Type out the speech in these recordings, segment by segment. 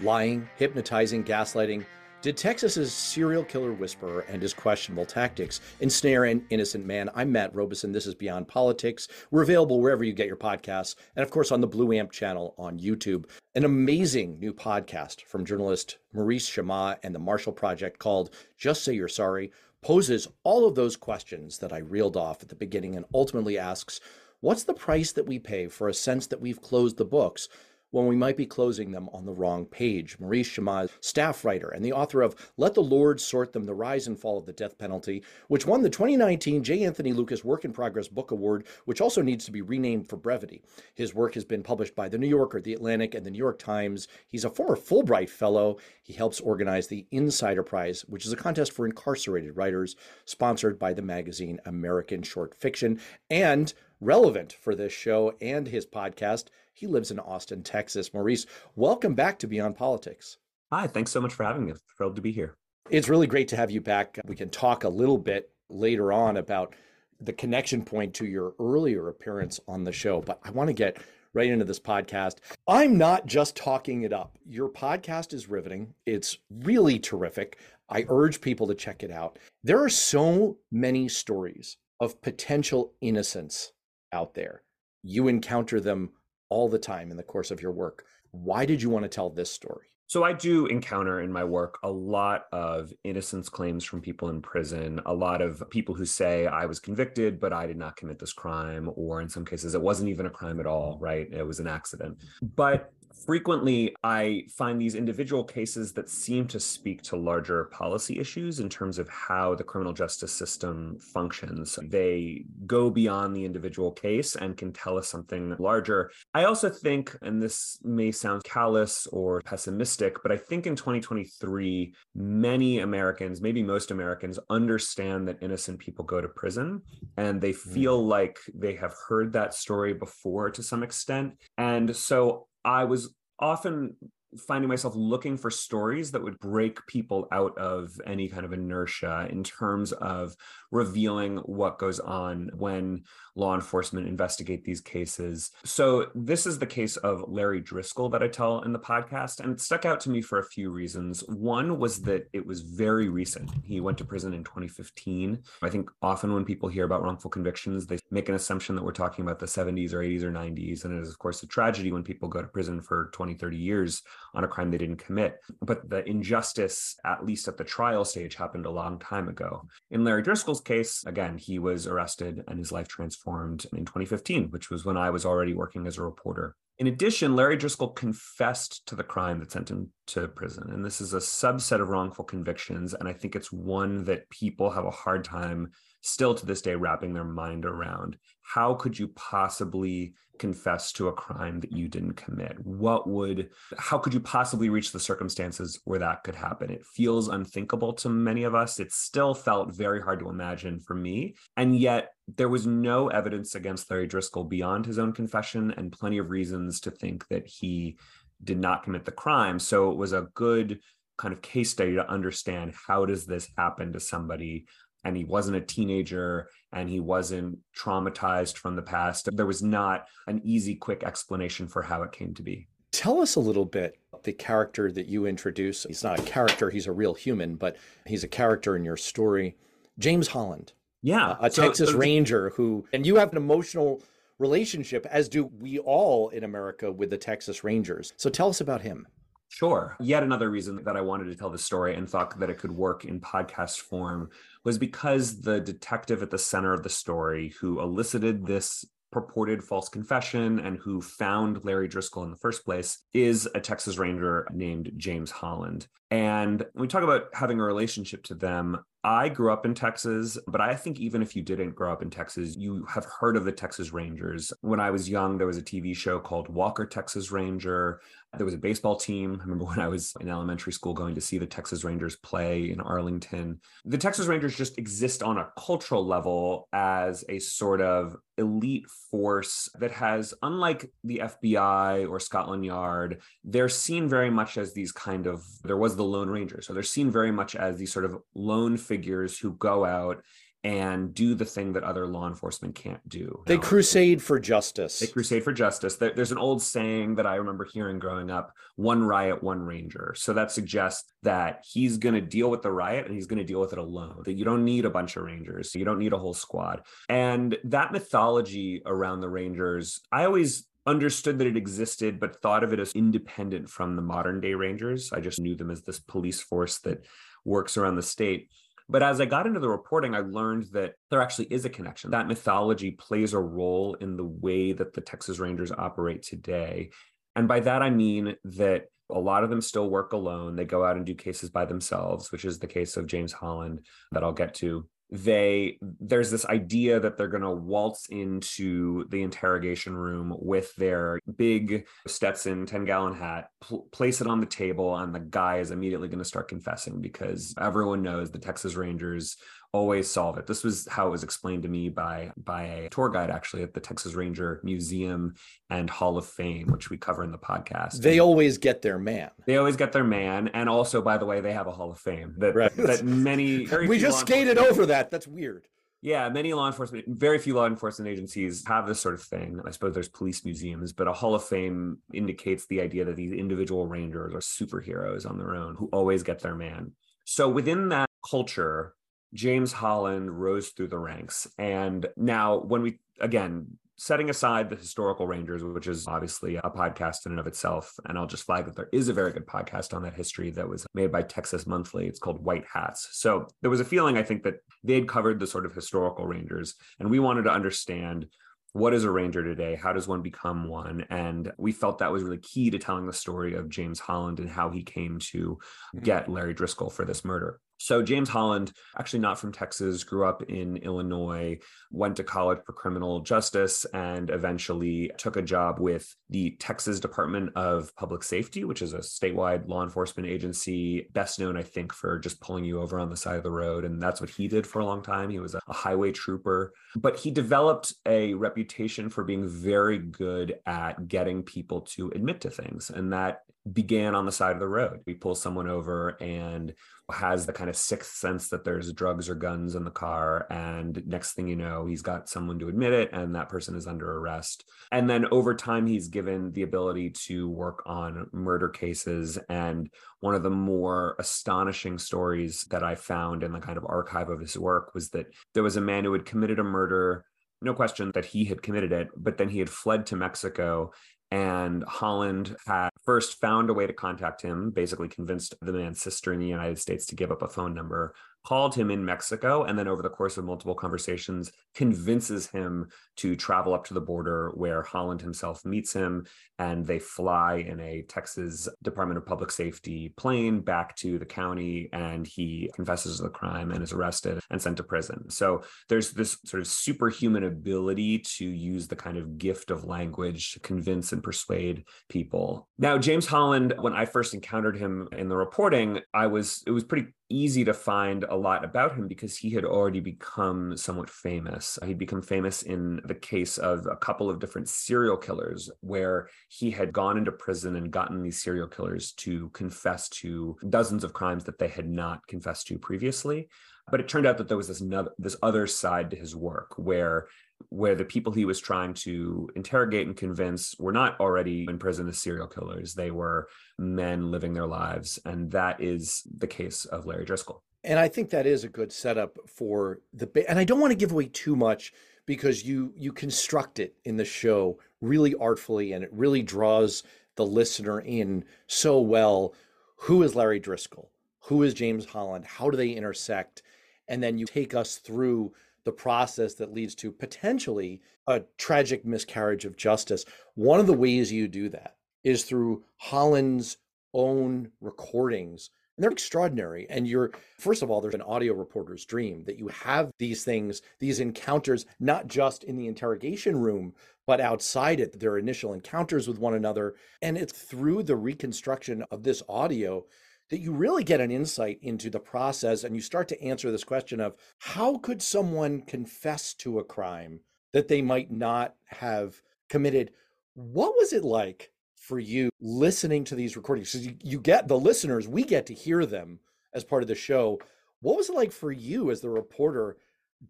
lying, hypnotizing, gaslighting. Did Texas's serial killer whisperer and his questionable tactics ensnare an innocent man? I'm Matt Robison. This is Beyond Politics. We're available wherever you get your podcasts, and of course on the Blue Amp channel on YouTube. An amazing new podcast from journalist Maurice Chammah and the Marshall Project called Just Say You're Sorry poses all of those questions that I reeled off at the beginning and ultimately asks, What's the price that we pay for a sense that we've closed the books when we might be closing them on the wrong page. Maurice Chammah, staff writer and the author of Let the Lord Sort Them The Rise and Fall of the Death Penalty, which won the 2019 J. Anthony Lukas Work in Progress Book Award, which also needs to be renamed for brevity. His work has been published by The New Yorker, The Atlantic, and The New York Times. He's a former Fulbright Fellow. He helps organize the Insider Prize, which is a contest for incarcerated writers, sponsored by the magazine American Short Fiction. And relevant for this show and his podcast. He lives in Austin, Texas. Maurice, welcome back to Beyond Politics. Hi, thanks so much for having me. Thrilled to be here. It's really great to have you back. We can talk a little bit later on about the connection point to your earlier appearance on the show, but I want to get right into this podcast. I'm not just talking it up. Your podcast is riveting. It's really terrific. I urge people to check it out. There are so many stories of potential innocence out there. You encounter them all the time in the course of your work. Why did you want to tell this story? So, I do encounter in my work a lot of innocence claims from people in prison, a lot of people who say, I was convicted, but I did not commit this crime, or in some cases, it wasn't even a crime at all, mm-hmm. right? It was an accident. Mm-hmm. But frequently I find these individual cases that seem to speak to larger policy issues in terms of how the criminal justice system functions. They go beyond the individual case and can tell us something larger. I also think, and this may sound callous or pessimistic, but I think in 2023, many Americans, maybe most Americans, understand that innocent people go to prison and they hmm. feel like they have heard that story before to some extent. And so I was often finding myself looking for stories that would break people out of any kind of inertia in terms of revealing what goes on when law enforcement investigate these cases. So this is the case of Larry Driskill that I tell in the podcast and it stuck out to me for a few reasons. One was that it was very recent. He went to prison in 2015. I think often when people hear about wrongful convictions, they make an assumption that we're talking about the 70s or 80s or 90s and it is of course a tragedy when people go to prison for 20, 30 years on a crime they didn't commit. But the injustice, at least at the trial stage, happened a long time ago. In Larry Driskill's case, again, he was arrested and his life transformed in 2015, which was when I was already working as a reporter. In addition, Larry Driskill confessed to the crime that sent him to prison. And this is a subset of wrongful convictions. And I think it's one that people have a hard time still to this day wrapping their mind around. How could you possibly confess to a crime that you didn't commit? What would, how could you possibly reach the circumstances where that could happen? It feels unthinkable to many of us. It still felt very hard to imagine for me. And yet, there was no evidence against Larry Driskill beyond his own confession and plenty of reasons to think that he did not commit the crime. So it was a good kind of case study to understand how does this happen to somebody and he wasn't a teenager and he wasn't traumatized from the past. There was not an easy, quick explanation for how it came to be. Tell us a little bit the character that you introduce. He's not a character, he's a real human, but he's a character in your story. James Holland. Yeah. A, so, Texas so, Ranger who, and you have an emotional relationship, as do we all in America with the Texas Rangers. So tell us about him. Sure. Yet another reason that I wanted to tell the story and thought that it could work in podcast form was because the detective at the center of the story who elicited this purported false confession and who found Larry Driskill in the first place is a Texas Ranger named James Holland. And we talk about having a relationship to them, I grew up in Texas, but I think even if you didn't grow up in Texas, you have heard of the Texas Rangers. When I was young, there was a TV show called Walker Texas Ranger. There was a baseball team. I remember when I was in elementary school going to see the Texas Rangers play in Arlington. The Texas Rangers just exist on a cultural level as a sort of elite force that has, unlike the FBI or Scotland Yard, they're seen very much as these kind of, there was the Lone Ranger. So they're seen very much as these sort of lone figures who go out and do the thing that other law enforcement can't do. They crusade for justice. They crusade for justice. There's an old saying that I remember hearing growing up one riot, one ranger. So that suggests that he's going to deal with the riot and he's going to deal with it alone, that you don't need a bunch of rangers. You don't need a whole squad. And that mythology around the rangers, I always understood that it existed, but thought of it as independent from the modern day rangers. I just knew them as this police force that works around the state. But as I got into the reporting, I learned that there actually is a connection. That mythology plays a role in the way that the Texas Rangers operate today. And by that, I mean that a lot of them still work alone. They go out and do cases by themselves, which is the case of James Holland that I'll get to they there's this idea that they're going to waltz into the interrogation room with their big Stetson 10 gallon hat, pl- place it on the table, and the guy is immediately going to start confessing because everyone knows the Texas Rangers always solve it. This was how it was explained to me by by a tour guide actually at the Texas Ranger Museum and Hall of Fame, which we cover in the podcast. They always get their man. They always get their man, and also, by the way, they have a Hall of Fame that right. that many. we just skated over that. That's weird. Yeah, many law enforcement, very few law enforcement agencies have this sort of thing. I suppose there's police museums, but a Hall of Fame indicates the idea that these individual rangers are superheroes on their own who always get their man. So within that culture, James Holland rose through the ranks. And now, when we, again, setting aside the historical rangers which is obviously a podcast in and of itself and i'll just flag that there is a very good podcast on that history that was made by texas monthly. It's called white hats. So there was a feeling i think that they'd covered the sort of historical rangers and we wanted to understand what is a ranger today? How does one become one? And we felt that was really key to telling the story of james holland and how he came to mm-hmm. get larry driskill for this murder so, James Holland, actually not from Texas, grew up in Illinois, went to college for criminal justice, and eventually took a job with the Texas Department of Public Safety, which is a statewide law enforcement agency, best known, I think, for just pulling you over on the side of the road. And that's what he did for a long time. He was a highway trooper, but he developed a reputation for being very good at getting people to admit to things. And that began on the side of the road. We pull someone over and has the kind of sixth sense that there's drugs or guns in the car. And next thing you know, he's got someone to admit it, and that person is under arrest. And then over time, he's given the ability to work on murder cases. And one of the more astonishing stories that I found in the kind of archive of his work was that there was a man who had committed a murder no question that he had committed it, but then he had fled to Mexico and Holland had first found a way to contact him, basically convinced the man's sister in the United States to give up a phone number, called him in Mexico, and then over the course of multiple conversations, convinces him to travel up to the border where Holland himself meets him. And they fly in a Texas Department of Public Safety plane back to the county, and he confesses the crime and is arrested and sent to prison. So there's this sort of superhuman ability to use the kind of gift of language to convince and persuade people. Now, James Holland, when I first encountered him in the reporting, I was, it was pretty easy to find a lot about him because he had already become somewhat famous. He'd become famous in the case of a couple of different serial killers where he had gone into prison and gotten these serial killers to confess to dozens of crimes that they had not confessed to previously. But it turned out that there was this this other side to his work where where the people he was trying to interrogate and convince were not already in prison as serial killers. They were men living their lives. And that is the case of Larry Driskill. And I think that is a good setup for the and I don't want to give away too much because you you construct it in the show really artfully and it really draws the listener in so well. Who is Larry Driskill? Who is James Holland? How do they intersect? And then you take us through the process that leads to potentially a tragic miscarriage of justice. One of the ways you do that is through Holland's own recordings. And they're extraordinary. And you're, first of all, there's an audio reporter's dream that you have these things, these encounters, not just in the interrogation room, but outside it, their initial encounters with one another. And it's through the reconstruction of this audio that you really get an insight into the process and you start to answer this question of how could someone confess to a crime that they might not have committed? What was it like for you listening to these recordings? Because you, you get the listeners, we get to hear them as part of the show. What was it like for you as the reporter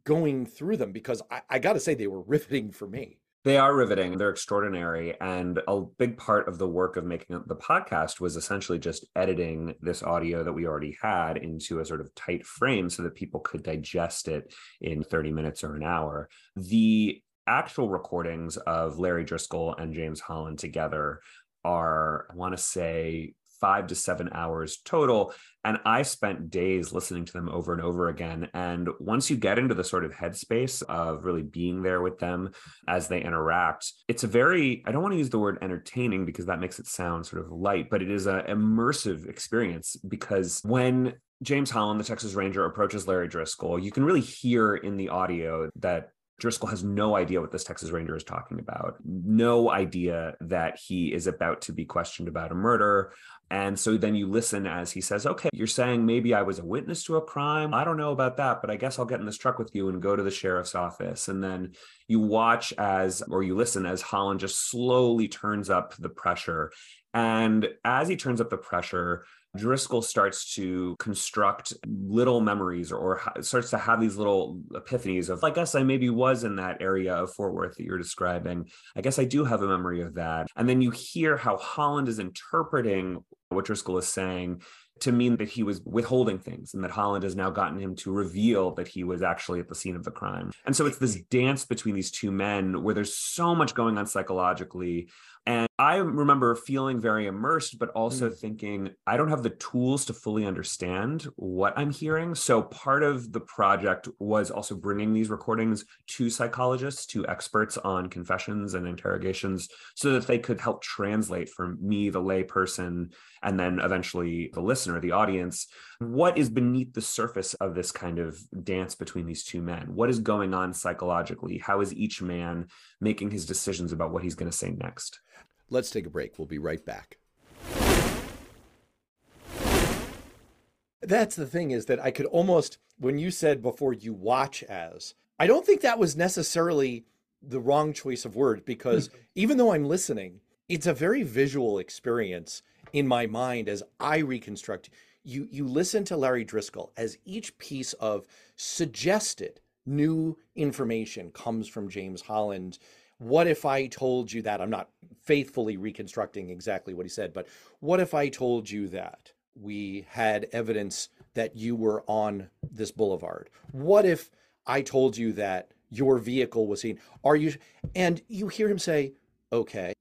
going through them because I, I got to say they were riveting for me. They are riveting. They're extraordinary. And a big part of the work of making the podcast was essentially just editing this audio that we already had into a sort of tight frame so that people could digest it in 30 minutes or an hour. The actual recordings of Larry Driskill and James Holland together are, I want to say, five to seven hours total. And I spent days listening to them over and over again. And once you get into the sort of headspace of really being there with them as they interact, it's a very, I don't want to use the word entertaining because that makes it sound sort of light, but it is an immersive experience because when James Holland, the Texas Ranger, approaches Larry Driskill, you can really hear in the audio that Driskill has no idea what this Texas Ranger is talking about, no idea that he is about to be questioned about a murder. And so then you listen as he says, Okay, you're saying maybe I was a witness to a crime. I don't know about that, but I guess I'll get in this truck with you and go to the sheriff's office. And then you watch as, or you listen as Holland just slowly turns up the pressure. And as he turns up the pressure, Driskill starts to construct little memories or, or, starts to have these little epiphanies of, I guess I maybe was in that area of Fort Worth that you're describing. I guess I do have a memory of that. And then you hear how Holland is interpreting what Driskill is saying to mean that he was withholding things and that Holland has now gotten him to reveal that he was actually at the scene of the crime. And so it's this dance between these two men where there's so much going on psychologically and I remember feeling very immersed, but also mm. thinking, I don't have the tools to fully understand what I'm hearing. So part of the project was also bringing these recordings to psychologists, to experts on confessions and interrogations, so that they could help translate for me, the layperson, and then eventually the listener, the audience, what is beneath the surface of this kind of dance between these two men? What is going on psychologically? How is each man making his decisions about what he's going to say next? Let's take a break. We'll be right back. That's the thing is that I could almost, when you said before you watch as, I don't think that was necessarily the wrong choice of words because hmm. even though I'm listening, it's a very visual experience in my mind as I reconstruct. You you listen to Larry Driskill as each piece of suggested new information comes from James Holland what if I told you that? I'm not faithfully reconstructing exactly what he said, but what if I told you that we had evidence that you were on this boulevard? What if I told you that your vehicle was seen? Are you, and you hear him say, okay,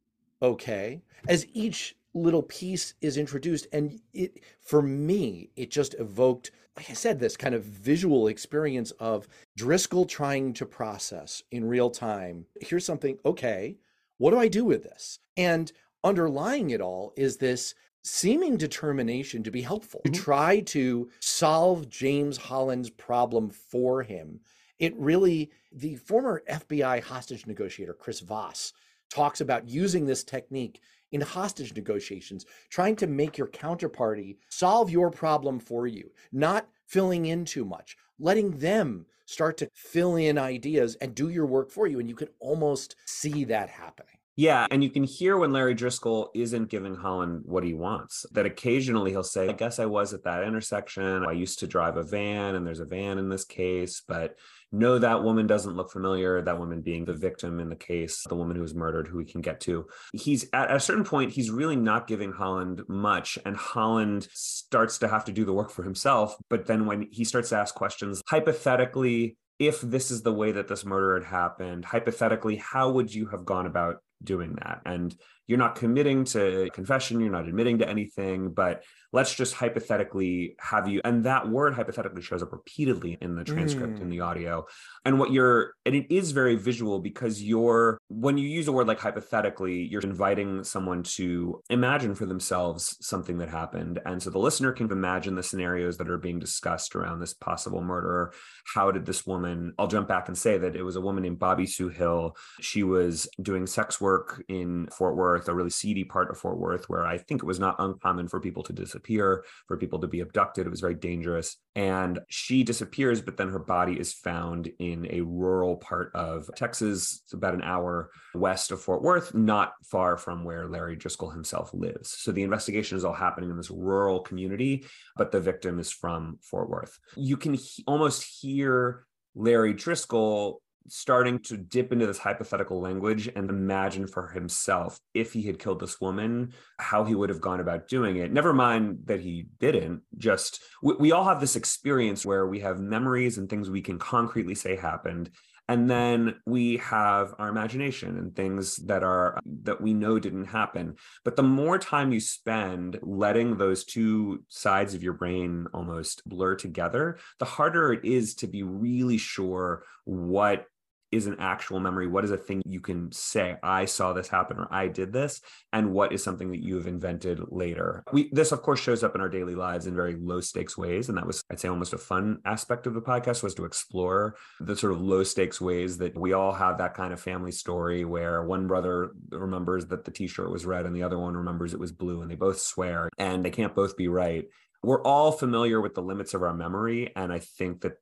okay, as each little piece is introduced. And it, for me, it just evoked like I said, this kind of visual experience of Driskill trying to process in real time. Here's something, okay, what do I do with this? And underlying it all is this seeming determination to be helpful, mm-hmm. to try to solve James Holland's problem for him. It really, the former FBI hostage negotiator, Chris Voss, talks about using this technique in hostage negotiations, trying to make your counterparty solve your problem for you, not filling in too much, letting them start to fill in ideas and do your work for you. And you can almost see that happening. Yeah, and you can hear when Larry Driskill isn't giving Holland what he wants. That occasionally he'll say, I guess I was at that intersection. I used to drive a van, and there's a van in this case, but no, that woman doesn't look familiar. That woman being the victim in the case, the woman who was murdered, who we can get to. He's at a certain point, he's really not giving Holland much, and Holland starts to have to do the work for himself. But then when he starts to ask questions, hypothetically, if this is the way that this murder had happened, hypothetically, how would you have gone about doing that. And you're not committing to confession, you're not admitting to anything, but let's just hypothetically have you and that word hypothetically shows up repeatedly in the transcript mm. in the audio. And what you're and it is very visual because you're when you use a word like hypothetically you're inviting someone to imagine for themselves something that happened. And so the listener can imagine the scenarios that are being discussed around this possible murder how did this woman i'll jump back and say that it was a woman named bobby sue hill. She was doing sex work in fort worth a really seedy part of fort worth where i think it was not uncommon for people to disappear disappear, for people to be abducted. It was very dangerous. And she disappears, but then her body is found in a rural part of Texas, it's about an hour west of Fort Worth, not far from where Larry Driskill himself lives. So the investigation is all happening in this rural community, but the victim is from Fort Worth. You can he- almost hear Larry Driskill starting to dip into this hypothetical language and imagine for himself if he had killed this woman how he would have gone about doing it. Never mind that he didn't just we, we, all have this experience where we have memories and things we can concretely say happened and then we have our imagination and things that are that we know didn't happen. But the more time you spend letting those two sides of your brain almost blur together the harder it is to be really sure what is an actual memory? What is a thing you can say i saw this happen or i did this and what is something that you have invented later? We this of course shows up in our daily lives in very low stakes ways and that was i'd say almost a fun aspect of the podcast was to explore the sort of low stakes ways that we all have that kind of family story where one brother remembers that the t-shirt was red and the other one remembers it was blue and they both swear and they can't both be right we're all familiar with the limits of our memory and i think that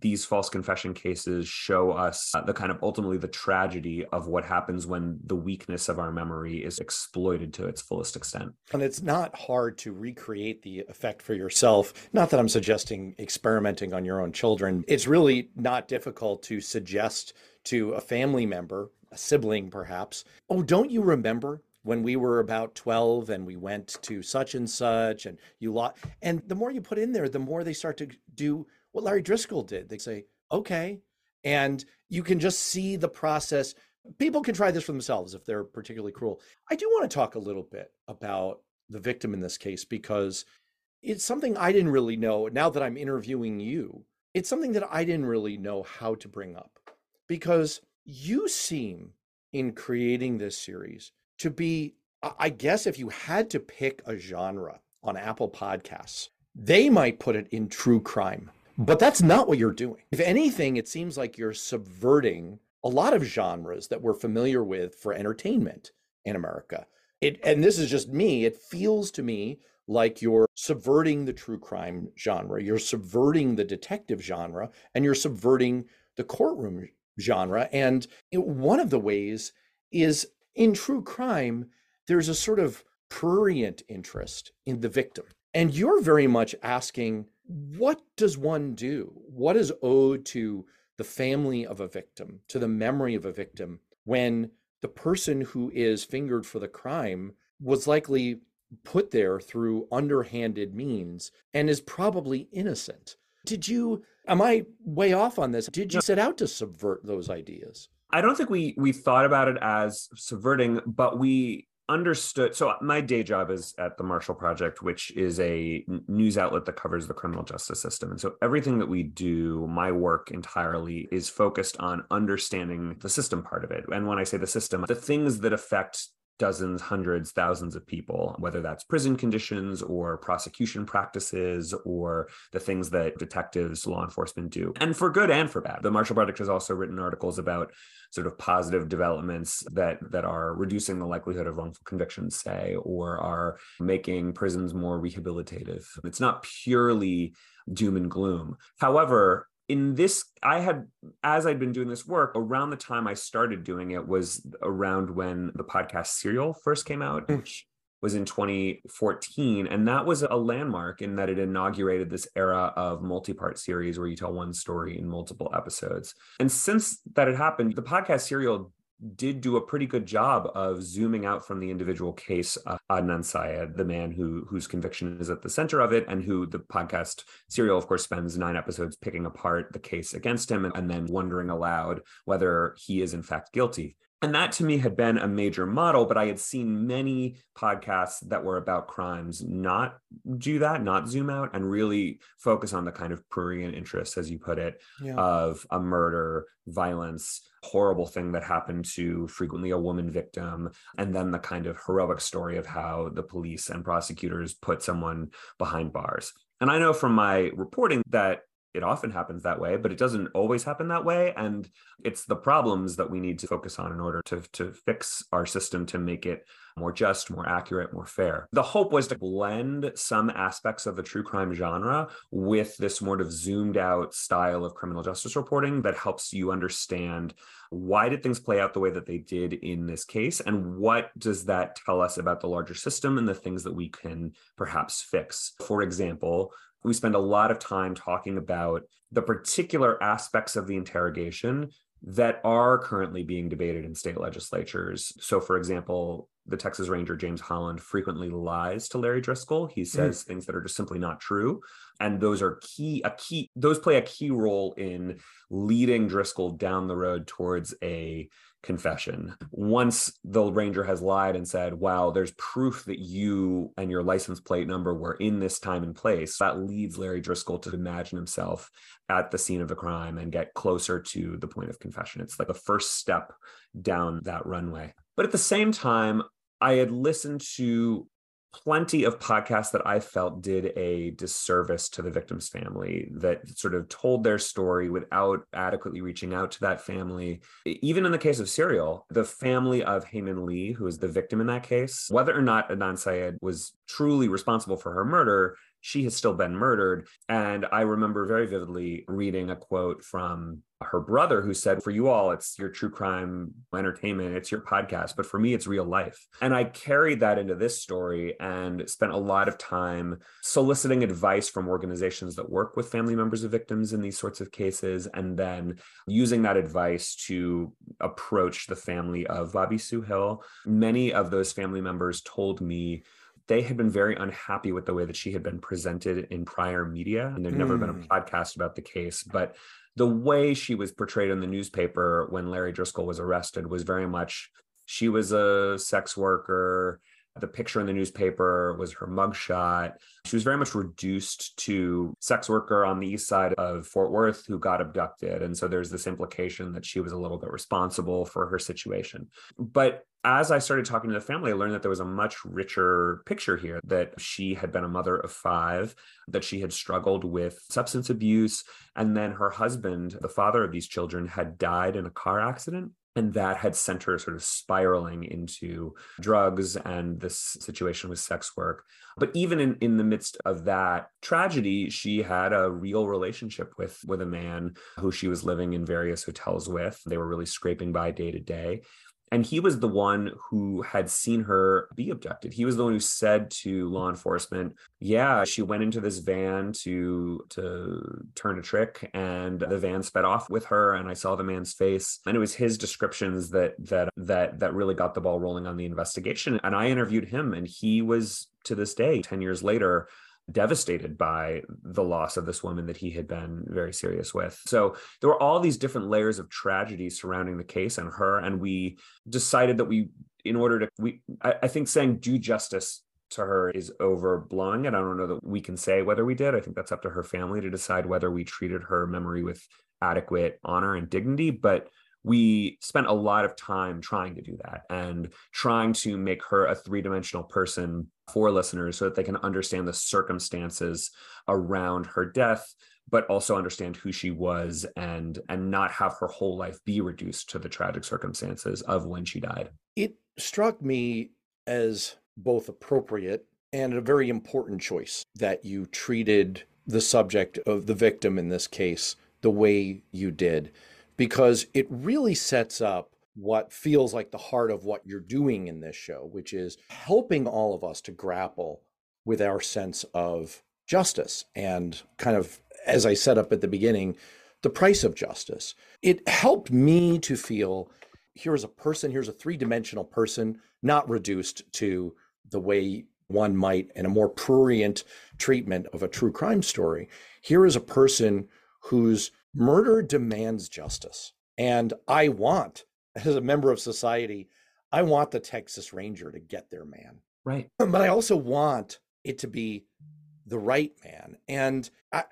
these false confession cases show us uh, the kind of ultimately the tragedy of what happens when the weakness of our memory is exploited to its fullest extent. And it's not hard to recreate the effect for yourself. Not that i'm suggesting experimenting on your own children. It's really not difficult to suggest to a family member a sibling perhaps oh don't you remember when we were about 12 and we went to such and such and you lot and the more you put in there the more they start to do what larry driskill did. They say okay and you can just see the process. People can try this for themselves if they're particularly cruel. I do want to talk a little bit about the victim in this case because it's something i didn't really know. Now that i'm interviewing you it's something that i didn't really know how to bring up because you seem in creating this series to be, I guess, if you had to pick a genre on Apple Podcasts, they might put it in true crime. But that's not what you're doing. If anything, it seems like you're subverting a lot of genres that we're familiar with for entertainment in America. It, and this is just me, it feels to me like you're subverting the true crime genre, you're subverting the detective genre, and you're subverting the courtroom genre. And one of the ways is in true crime, there's a sort of prurient interest in the victim. And you're very much asking, what does one do? What is owed to the family of a victim, to the memory of a victim, when the person who is fingered for the crime was likely put there through underhanded means and is probably innocent? Did you, am I way off on this? Did you set out to subvert those ideas? I don't think we we thought about it as subverting, but we understood so my day job is at the marshall project which is a news outlet that covers the criminal justice system. And so everything that we do my work entirely is focused on understanding the system part of it. And when i say the system the things that affect dozens, hundreds, thousands of people, whether that's prison conditions or prosecution practices or the things that detectives, law enforcement do, and for good and for bad. The Marshall Project has also written articles about sort of positive developments that that are reducing the likelihood of wrongful convictions, say, or are making prisons more rehabilitative. It's not purely doom and gloom. However, in this i had as i'd been doing this work around the time i started doing it was around when the podcast serial first came out mm. which was in 2014 and that was a landmark in that it inaugurated this era of multi-part series where you tell one story in multiple episodes and since that had happened the podcast serial did do a pretty good job of zooming out from the individual case of Adnan Syed, the man who whose conviction is at the center of it, and who the podcast serial, of course, spends nine episodes picking apart the case against him and, and then wondering aloud whether he is in fact guilty. And that to me had been a major model, but I had seen many podcasts that were about crimes not do that, not zoom out and really focus on the kind of prurient interests, as you put it, yeah. of a murder, violence, horrible thing that happened to frequently a woman victim, and then the kind of heroic story of how the police and prosecutors put someone behind bars. And I know from my reporting that it often happens that way, but it doesn't always happen that way. And it's the problems that we need to focus on in order to, to fix our system to make it more just, more accurate, more fair. The hope was to blend some aspects of the true crime genre with this sort of zoomed out style of criminal justice reporting that helps you understand why did things play out the way that they did in this case and what does that tell us about the larger system and the things that we can perhaps fix. For example, we spend a lot of time talking about the particular aspects of the interrogation that are currently being debated in state legislatures. So, for example, the Texas Ranger James Holland frequently lies to Larry Driskill. He mm. says mm. things that are just simply not true. And those are key, a key, those play a key role in leading Driskill down the road towards a confession. Once the ranger has lied and said, wow, there's proof that you and your license plate number were in this time and place, that leads Larry Driskill to imagine himself at the scene of the crime and get closer to the point of confession. It's like the first step down that runway. But at the same time, I had listened to plenty of podcasts that I felt did a disservice to the victim's family that sort of told their story without adequately reaching out to that family. Even in the case of Serial, the family of Hae Min Lee, who is the victim in that case, whether or not Adnan Syed was truly responsible for her murder, she has still been murdered. And I remember very vividly reading a quote from her brother who said, For you all, it's your true crime entertainment, it's your podcast, but for me, it's real life. And I carried that into this story and spent a lot of time soliciting advice from organizations that work with family members of victims in these sorts of cases, and then using that advice to approach the family of Bobby Sue Hill. Many of those family members told me they had been very unhappy with the way that she had been presented in prior media. And there'd mm. never been a hmm. podcast about the case. But the way she was portrayed in the newspaper when Larry Driskill was arrested was very much she was a sex worker. The picture in the newspaper was her mugshot. She was very much reduced to sex worker on the east side of Fort Worth who got abducted. And so there's this implication that she was a little bit responsible for her situation. But as I started talking to the family, I learned that there was a much richer picture here that she had been a mother of five, that she had struggled with substance abuse. And then her husband, the father of these children, had died in a car accident and that had sent her sort of spiraling into drugs and this situation with sex work. But even in, in the midst of that tragedy she had a real relationship with with a man who she was living in various hotels with. They were really scraping by day to day and he was the one who had seen her be abducted. He was the one who said to law enforcement yeah she went into this van to to turn a trick and the van sped off with her and i saw the man's face. And it was his descriptions that that that that really got the ball rolling on the investigation. And i interviewed him and he was to this day 10 years later devastated by the loss of this woman that he had been very serious with. So there were all these different layers of tragedy surrounding the case and her. And we decided that we, in order to, we, I, I think saying do justice to her is overblowing it. I don't know that we can say whether we did. I think that's up to her family to decide whether we treated her memory with adequate honor and dignity. But we spent a lot of time trying to do that and trying to make her a three dimensional person for listeners so that they can understand the circumstances around her death but also understand who she was and and not have her whole life be reduced to the tragic circumstances of when she died. It struck me as both appropriate and a very important choice that you treated the subject of the victim in this case the way you did because it really sets up what feels like the heart of what you're doing in this show, which is helping all of us to grapple with our sense of justice and kind of, as I set up at the beginning, the price of justice. It helped me to feel here's a person, here's a three dimensional person, not reduced to the way one might in a more prurient treatment of a true crime story. Here is a person whose murder demands justice. And I want, as a member of society, I want the Texas Ranger to get their man. Right. But I also want it to be the right man. And I,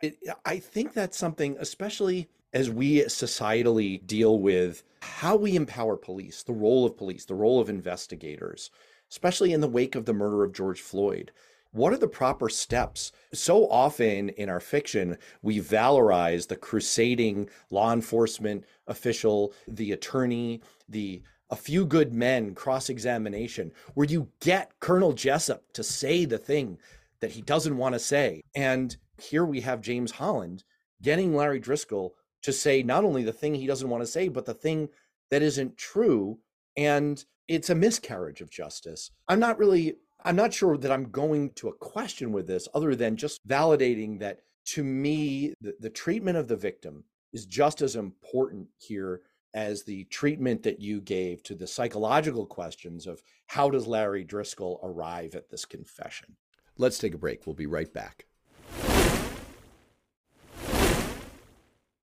I think that's something, especially as we societally deal with how we empower police, the role of police, the role of investigators, especially in the wake of the murder of George Floyd what are the proper steps? So often in our fiction, we valorize the crusading law enforcement official, the attorney, the a few good men cross examination where you get Colonel Jessup to say the thing that he doesn't want to say. And here we have James Holland getting Larry Driskill to say not only the thing he doesn't want to say, but the thing that isn't true. And it's a miscarriage of justice. I'm not really, I'm not sure that I'm going to a question with this other than just validating that to me, the, the treatment of the victim is just as important here as the treatment that you gave to the psychological questions of how does Larry Driskill arrive at this confession. Let's take a break. We'll be right back.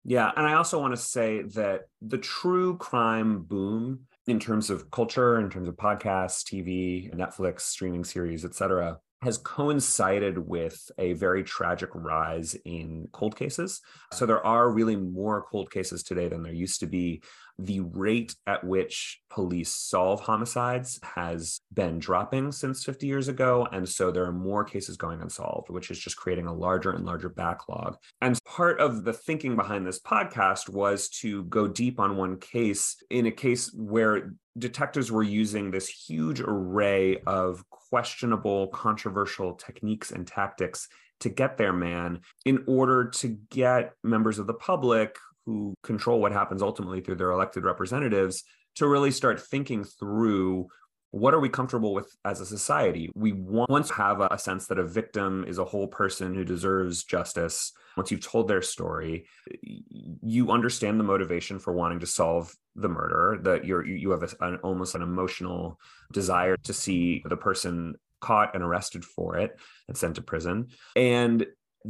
Yeah, and I also want to say that the true crime boom in terms of culture, in terms of podcasts, TV, Netflix, streaming series, etc., has coincided with a very tragic rise in cold cases. So there are really more cold cases today than there used to be. The rate at which police solve homicides has been dropping since 50 years ago. And so there are more cases going unsolved, which is just creating a larger and larger backlog. And part of the thinking behind this podcast was to go deep on one case in a case where detectives were using this huge array of questionable, controversial techniques and tactics to get their man in order to get members of the public who control what happens ultimately through their elected representatives to really start thinking through what are we comfortable with as a society? We want to have a sense that a victim is a whole person who deserves justice. Once you've told their story, you understand the motivation for wanting to solve the murder. That you're you have a, an almost an emotional desire to see the person caught and arrested for it and sent to prison. And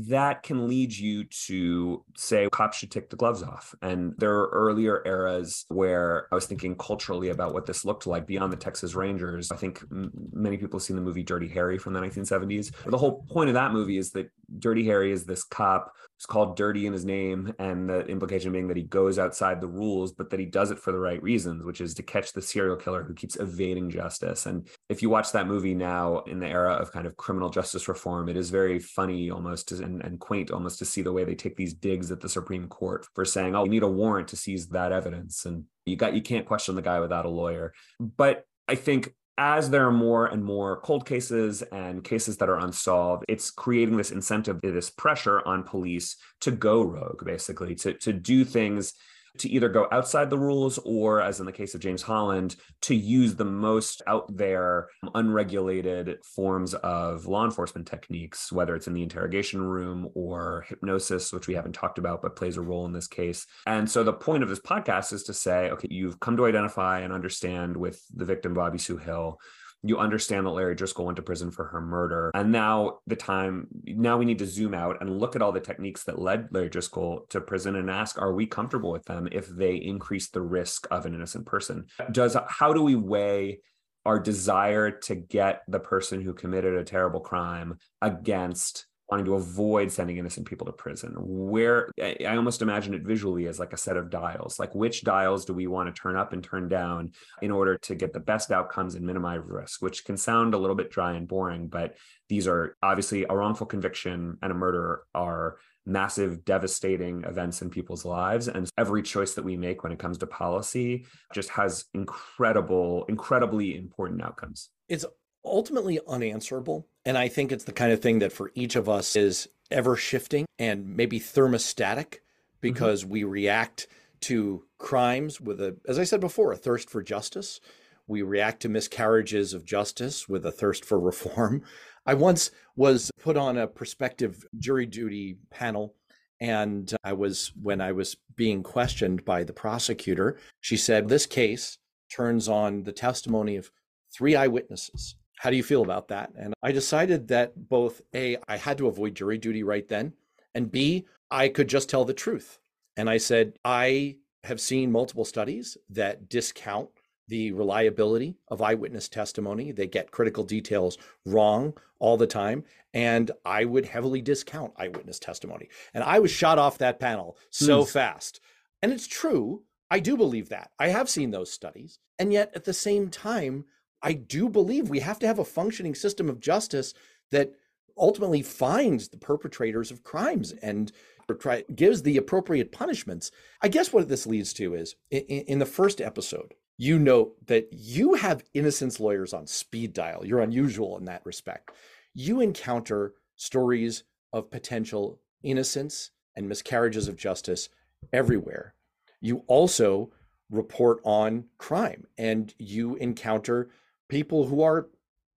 that can lead you to say cops should take the gloves off. And there are earlier eras where I was thinking culturally about what this looked like beyond the Texas Rangers. I think m- many people have seen the movie Dirty Harry from the 1970s. But the whole point of that movie is that Dirty Harry is this cop who's called Dirty in his name, and the implication being that he goes outside the rules, but that he does it for the right reasons, which is to catch the serial killer who keeps evading justice. And if you watch that movie now in the era of kind of criminal justice reform, it is very funny almost and, and quaint almost to see the way they take these digs at the Supreme Court for saying, "Oh, you need a warrant to seize that evidence," and you got you can't question the guy without a lawyer. But I think as there are more and more cold cases and cases that are unsolved, it's creating this incentive, this pressure on police to go rogue, basically, to, to do things to either go outside the rules or, as in the case of James Holland, to use the most out there, unregulated forms of law enforcement techniques, whether it's in the interrogation room or hypnosis, which we haven't talked about but plays a role in this case. And so the point of this podcast is to say, okay, you've come to identify and understand with the victim, Bobby Sue Hill you understand that Larry Driskill went to prison for her murder. And now the time, now we need to zoom out and look at all the techniques that led Larry Driskill to prison and ask, are we comfortable with them if they increase the risk of an innocent person? Does, how do we weigh our desire to get the person who committed a terrible crime against wanting to avoid sending innocent people to prison. Where i almost imagine it visually as like a set of dials. Like which dials do we want to turn up and turn down in order to get the best outcomes and minimize risk? Which can sound a little bit dry and boring but these are obviously a wrongful conviction and a murder are massive devastating events in people's lives. And every choice that we make when it comes to policy just has incredible incredibly important outcomes. It's ultimately unanswerable. And I think it's the kind of thing that for each of us is ever shifting and maybe thermostatic mm-hmm. because mm-hmm. we react to crimes with a, as I said before, a thirst for justice. We react to miscarriages of justice with a thirst for reform. I once was put on a prospective jury duty panel and I was, when I was being questioned by the prosecutor, she said, This case turns on the testimony of three eyewitnesses how do you feel about that? And I decided that both A, I had to avoid jury duty right then, and B, I could just tell the truth. And I said, I have seen multiple studies that discount the reliability of eyewitness testimony. They get critical details wrong all the time. And I would heavily discount eyewitness testimony. And I was shot off that panel so mm. fast. And it's true. I do believe that. I have seen those studies. And yet at the same time, I do believe we have to have a functioning system of justice that ultimately finds the perpetrators of crimes and try, gives the appropriate punishments. I guess what this leads to is in, in the first episode, you note that you have innocence lawyers on speed dial. You're unusual in that respect. You encounter stories of potential innocence and miscarriages of justice everywhere. You also report on crime and you encounter people who are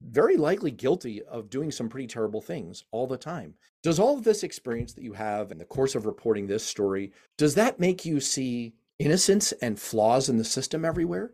very likely guilty of doing some pretty terrible things all the time. Does all of this experience that you have in the course of reporting this story, does that make you see innocence and flaws in the system everywhere?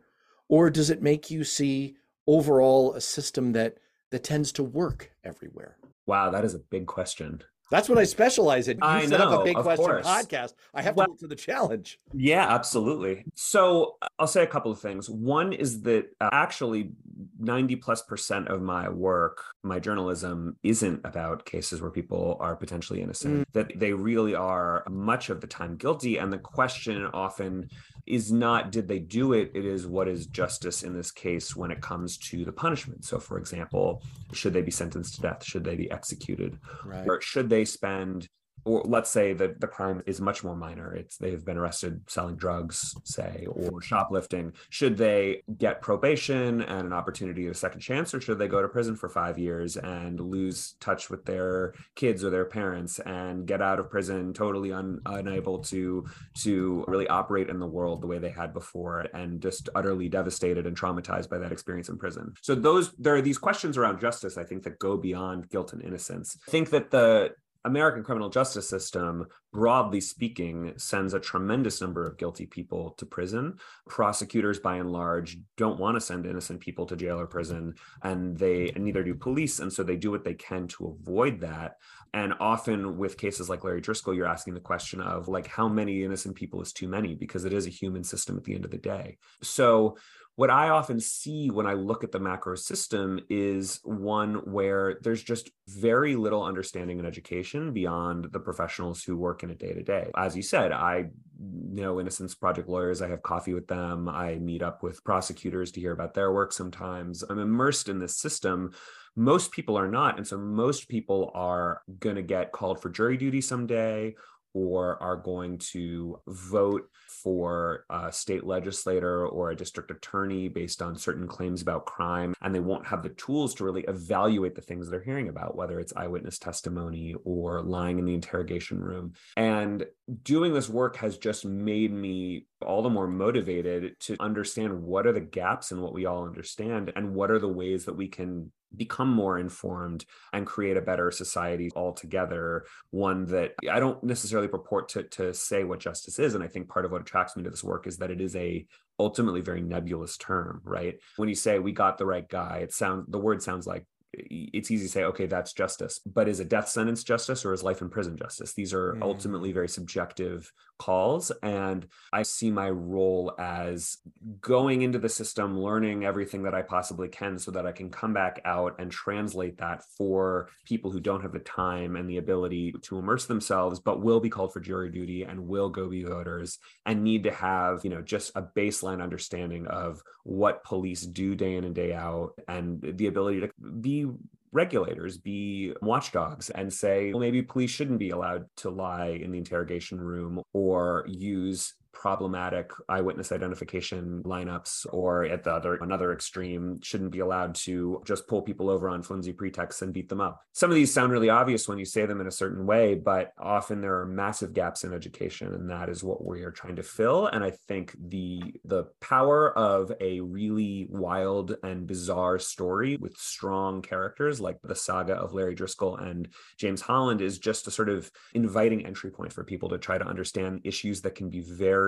Or does it make you see overall a system that that tends to work everywhere? Wow, that is a big question. That's what I specialize in. You I set know, up a big question course. podcast. I have Well- to look to the challenge. Yeah, absolutely. So I'll say a couple of things. One is that uh, actually 90 plus percent of my work, my journalism, isn't about cases where people are potentially innocent, that they really are much of the time guilty. And the question often is not did they do it? It is what is justice in this case when it comes to the punishment. So, for example, should they be sentenced to death? Should they be executed? Right. or should they spend or let's say that the crime is much more minor it's they've been arrested selling drugs say or shoplifting should they get probation and an opportunity at a second chance or should they go to prison for five years and lose touch with their kids or their parents and get out of prison totally un, unable to to really operate in the world the way they had before and just utterly devastated and traumatized by that experience in prison? So those there are these questions around justice i think that go beyond guilt and innocence. I think that the American criminal justice system, broadly speaking, sends a tremendous number of guilty people to prison. Prosecutors, by and large, don't want to send innocent people to jail or prison, and they and neither do police. And so they do what they can to avoid that. And often with cases like Larry Driskill, you're asking the question of like how many innocent people is too many because it is a human system at the end of the day. So what I often see when I look at the macro system is one where there's just very little understanding and education beyond the professionals who work in it day to day. As you said, I know Innocence Project lawyers, I have coffee with them, I meet up with prosecutors to hear about their work sometimes. I'm immersed in this system. Most people are not. And so most people are going to get called for jury duty someday or are going to vote for a state legislator or a district attorney based on certain claims about crime, and they won't have the tools to really evaluate the things they're hearing about, whether it's eyewitness testimony or lying in the interrogation room. And doing this work has just made me all the more motivated to understand what are the gaps in what we all understand and what are the ways that we can become more informed and create a better society altogether. One that i don't necessarily purport to, to say what justice is and i think part of what attracts me to this work is that it is a ultimately very nebulous term right? When you say we got the right guy it sounds the word sounds like it's easy to say okay that's justice but is a death sentence justice or is life in prison justice these are Mm. ultimately very subjective calls and i see my role as going into the system learning everything that i possibly can so that i can come back out and translate that for people who don't have the time and the ability to immerse themselves but will be called for jury duty and will go be voters and need to have you know just a baseline understanding of what police do day in and day out and the ability to be regulators be watchdogs and say well maybe police shouldn't be allowed to lie in the interrogation room or use problematic eyewitness identification lineups or at the other another extreme shouldn't be allowed to just pull people over on flimsy pretexts and beat them up. Some of these sound really obvious when you say them in a certain way but often there are massive gaps in education and that is what we are trying to fill. And i think the the power of a really wild and bizarre story with strong characters like the saga of larry driskill and james holland is just a sort of inviting entry point for people to try to understand issues that can be very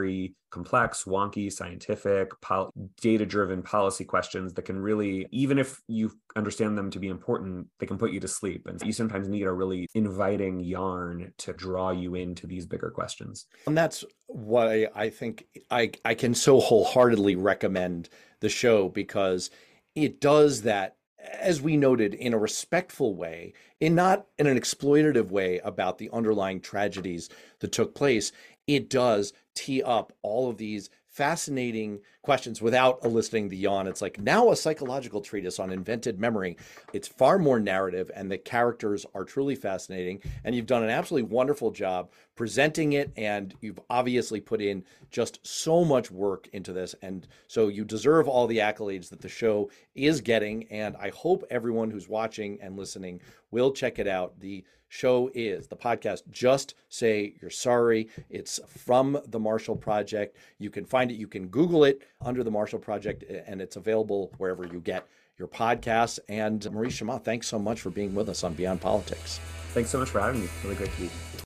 complex, wonky, scientific, pol- data driven policy questions that can really, even if you understand them to be important, they can put you to sleep. And you sometimes need a really inviting yarn to draw you into these bigger questions. And that's why I think I, I can so wholeheartedly recommend the show because it does that, as we noted, in a respectful way, in not in an exploitative way about the underlying tragedies that took place. It does tee up all of these fascinating questions without eliciting the yawn. It's like now a psychological treatise on invented memory. It's far more narrative, and the characters are truly fascinating. And you've done an absolutely wonderful job presenting it, and you've obviously put in just so much work into this. And so you deserve all the accolades that the show is getting. And I hope everyone who's watching and listening will check it out. The show is the podcast Just Say You're Sorry. It's from the Marshall Project. You can find it, you can Google it under the Marshall Project, and it's available wherever you get your podcasts. And Maurice Chammah, thanks so much for being with us on Beyond Politics. Thanks so much for having me. Really great to be here.